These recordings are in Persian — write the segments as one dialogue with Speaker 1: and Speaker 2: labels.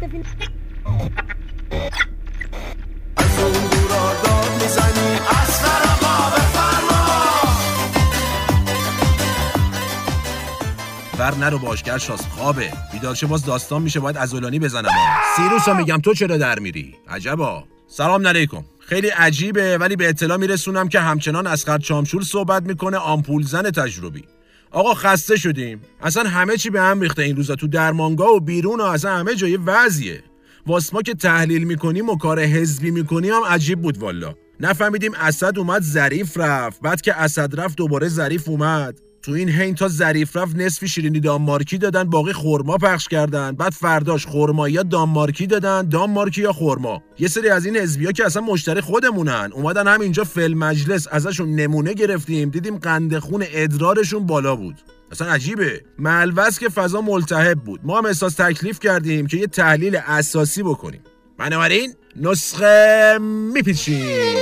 Speaker 1: ور نرو باشگر شاس خوابه. بیدار شه باز داستان میشه باید ازولانی بزنم سیروسا میگم تو چرا در میری؟ عجبا. سلام علیکم. خیلی عجیبه ولی به اطلاع میرسونم که همچنان اسقر چامشول صحبت می‌کنه آمپول زن تجربی. آقا خسته شدیم. اصلا همه چی به هم ریخته این روزا. تو درمانگاه و بیرون و اصلا همه جای وضعیه. واسما که تحلیل می‌کنیم و کار حزبی می‌کنیم هم عجیب بود والا. نفهمیدیم اسد اومد ظریف رفت. بعد که اسد رفت دوباره ظریف اومد. تو این هین تا ظریف رفت نصفی شیرینی دانمارکی دادن باقی خورما پخش کردن. بعد فرداش خورمایی یا دانمارکی دادن دانمارکی یا خورما یه سری از این حزبیا که اصلا مشتری خودمونن. اومدن همینجا فل مجلس ازشون نمونه گرفتیم دیدیم قند خون ادرارشون بالا بود. اصلا عجیبه. ملوز که فضا ملتهب بود. ما هم احساس تکلیف کردیم که یه تحلیل اساسی بکنیم. بنابراین نسخه میپیچیم.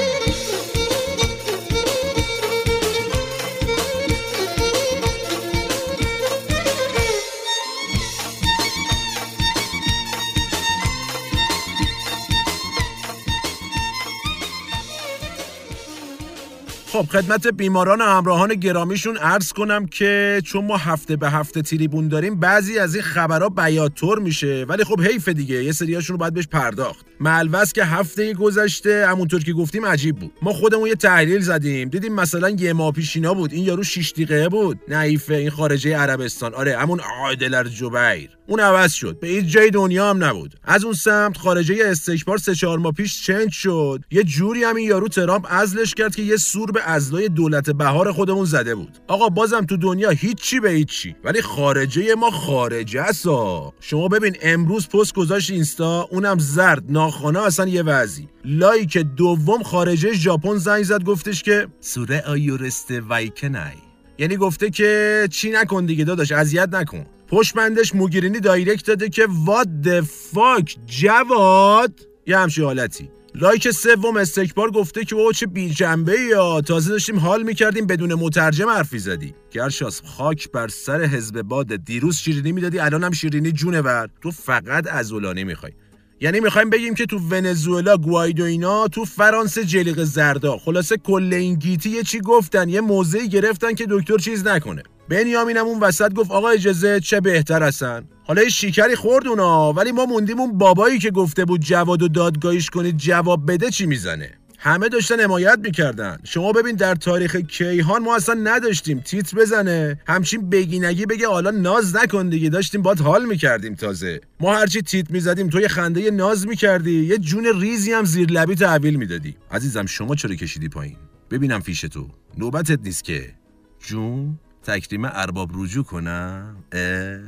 Speaker 1: خب خدمت بیماران و همراهان گرامیشون عرض کنم که چون ما هفته به هفته تریبون داریم بعضی از این خبرها بیاتور میشه. ولی خب حیف دیگه یه سریاشون رو باید بهش پرداخت. ملوس که هفته گذشته همونطور که گفتیم عجیب بود. ما خودمون یه تحلیل زدیم دیدیم مثلا یه ماه پیشینا بود. این یارو شیش دقیقه بود. نعیفه این خارجه عربستان. آره همون عادل الجبیر اون عوض شد. به هیچ جای دنیا هم نبود. از اون سمت خارجه استکبار سه چهار ماه پیش چنج شد. یه جوری هم این یارو ترامپ ازلش کرد که یه سور به ازلای دولت بهار خودمون زده بود. آقا بازم تو دنیا هیچی به هیچی ولی خارجه ما خارجه اسا شما ببین امروز پست گذاشت اینستا اونم زرد ناخانه اصلا یه وضعی. لایک دوم خارجه ژاپن زنگ زد گفتش که سوره آیورسته وایکنای. یعنی گفته که چی نکن دیگه داداش اذیت نکن. پشمندش موگیرینی دایرکت داده که وات د فاک جواد؟ یه همچین حالتی. لایک سوم استکبار گفته که بابا چه بی جنبه یا. تازه داشتیم حال می‌کردیم بدون مترجم حرفی زدی. گرشاس خاک بر سر حزب باد. دیروز شیرینی می‌دادی الانم شیرینی جونه ور. تو فقط ازولانی می‌خوای. یعنی می‌خوایم بگیم که تو ونزوئلا گوایدو اینا تو فرانسه جلیق زردا. خلاصه کل این گیتی یه چی گفتن یه موضعی گرفتن که دکتر چیز نکنه. بنیامینم اون وسط گفت آقا اجازه چه بهتر هستن. حالا شیکری خورد اونا ولی ما موندیم اون بابایی که گفته بود جواد و دادگاهیش کنید جواب بده چی می‌زنه. همه داشتن حمایت می‌کردن. شما ببین در تاریخ کیهان ما اصلا نداشتیم تیتر بزنه همچین بگینگی بگه حالا ناز نکن دیگه داشتیم باد حال می‌کردیم تازه. ما هرچی تیت می‌زدیم تو یه خنده ناز می‌کردی یه جون ریزی هم زیر لبی تحویل می‌دادی. عزیزم شما چرا کشیدی پایین؟ ببینم فیش تو. نوبتت نیست که. جون؟ تکریم ارباب رجوع کنم؟ اه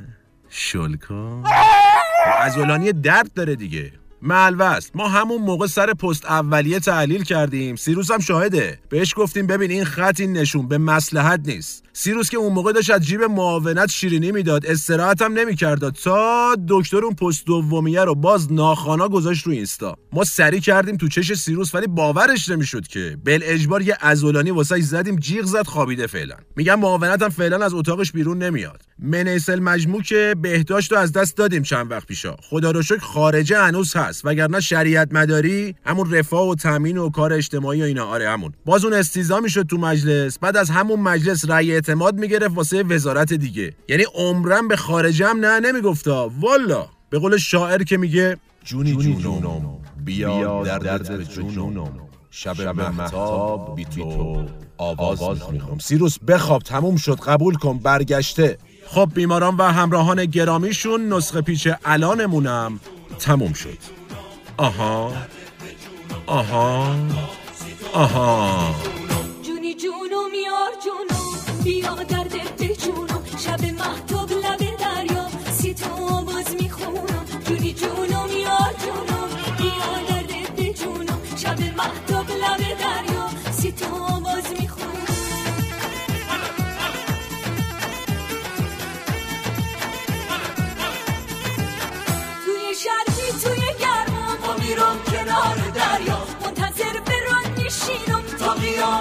Speaker 1: شلکن ازولانی درد داره دیگه. ملوست. ما همون موقع سر پست اولیه تحلیل کردیم. سیروس هم شاهده. بهش گفتیم ببین این خط این نشون به مسلحت نیست. سیروس که اون موقع داشت از جیب معاونت شیرینی می‌داد استراحت هم نمی‌کرد تا دکتر اون پست دومیه رو باز ناخانا گذاشت رو اینستا. ما سری کردیم تو چش سیروس ولی باورش نمی‌شد که. بل اجبار یه ازولانی واسه زدیم جیغ زد خوابیده فعلا. میگم معاونت هم فعلا از اتاقش بیرون نمیاد. منیسل مجموع که بهداشت رو از دست دادیم چند وقت پیشا. خدا رو شکر خارجه هنوز هست. وگرنه شریعت مداری همون رفاه و تامین و کار اجتماعی و اینا. آره همون. باز اون استیزا می‌شد تو مجلس. بعد از همون مجلس رأی اعتماد می‌گرفت واسه وزارت دیگه. یعنی عمرن به خارجه هم نه نمیگفتا والا. به قول شاعر که میگه
Speaker 2: جونی جونم. بیا دردت به جونم. شب محتاب بی تو. آواز می‌خوام.
Speaker 1: سیروس بخواب. تموم شد. قبول کن. برگشته. خب بیماران و همراهان گرامیشون نسخه پیچ الانمونم تموم شد. آها آها آها
Speaker 3: جونی جونو میار جونو بیا درد بجونو. شب محتاب لب دریا سی تو آواز می‌خونم. جونی جونو میار جونو بیا درد بجونو شب محتاب belong.